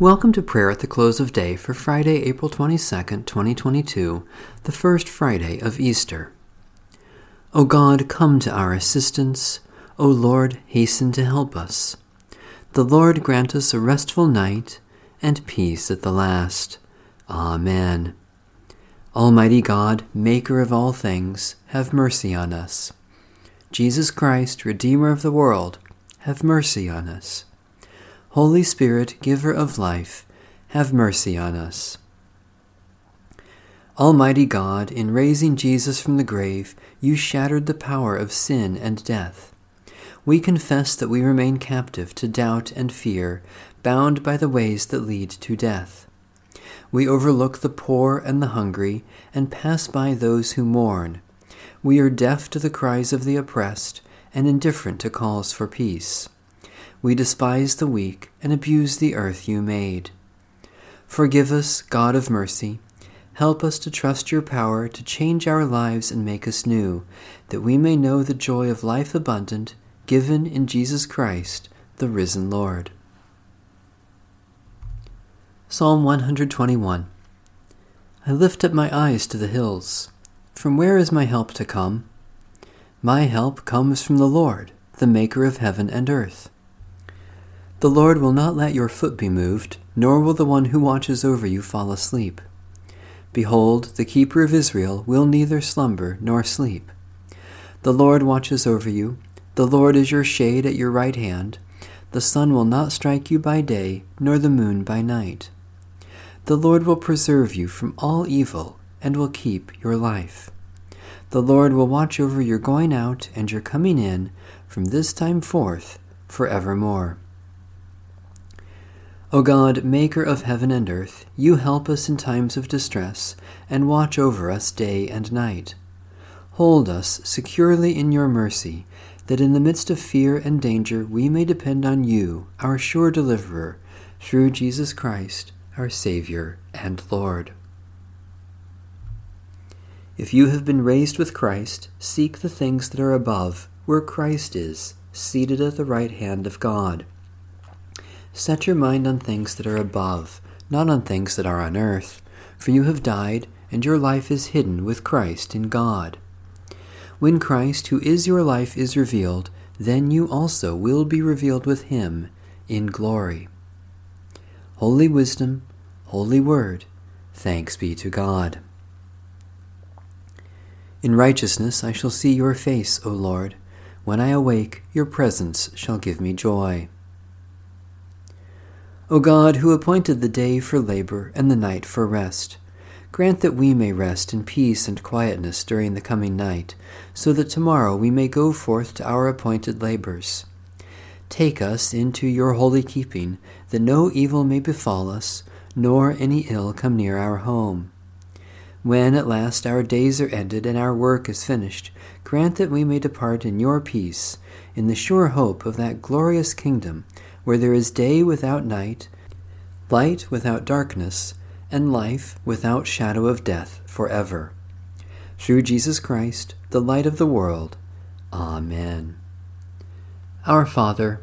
Welcome to prayer at the close of day for Friday, April 22nd, 2022, the first Friday of Easter. O God, come to our assistance. O Lord, hasten to help us. The Lord grant us a restful night and peace at the last. Amen. Almighty God, Maker of all things, have mercy on us. Jesus Christ, Redeemer of the world, have mercy on us. Holy Spirit, giver of life, have mercy on us. Almighty God, in raising Jesus from the grave, you shattered the power of sin and death. We confess that we remain captive to doubt and fear, bound by the ways that lead to death. We overlook the poor and the hungry, and pass by those who mourn. We are deaf to the cries of the oppressed, and indifferent to calls for peace. We despise the weak and abuse the earth you made. Forgive us, God of mercy. Help us to trust your power to change our lives and make us new, that we may know the joy of life abundant given in Jesus Christ, the risen Lord. Psalm 121 I lift up my eyes to the hills. From where is my help to come? My help comes from the Lord, the Maker of heaven and earth. The Lord will not let your foot be moved, nor will the one who watches over you fall asleep. Behold, the keeper of Israel will neither slumber nor sleep. The Lord watches over you. The Lord is your shade at your right hand. The sun will not strike you by day, nor the moon by night. The Lord will preserve you from all evil, and will keep your life. The Lord will watch over your going out and your coming in from this time forth forevermore. O God, maker of heaven and earth, you help us in times of distress, and watch over us day and night. Hold us securely in your mercy, that in the midst of fear and danger we may depend on you, our sure deliverer, through Jesus Christ, our Savior and Lord. If you have been raised with Christ, seek the things that are above, where Christ is, seated at the right hand of God. Set your mind on things that are above, not on things that are on earth, for you have died, and your life is hidden with Christ in God. When Christ, who is your life, is revealed, then you also will be revealed with him in glory. Holy Wisdom, Holy Word, thanks be to God. In righteousness I shall see your face, O Lord. When I awake, your presence shall give me joy. O God, who appointed the day for labor and the night for rest, grant that we may rest in peace and quietness during the coming night, so that tomorrow we may go forth to our appointed labors. Take us into your holy keeping, that no evil may befall us, nor any ill come near our home. When at last our days are ended and our work is finished, grant that we may depart in your peace, in the sure hope of that glorious kingdom where there is day without night, light without darkness, and life without shadow of death forever. Through Jesus Christ, the light of the world. Amen. Our Father,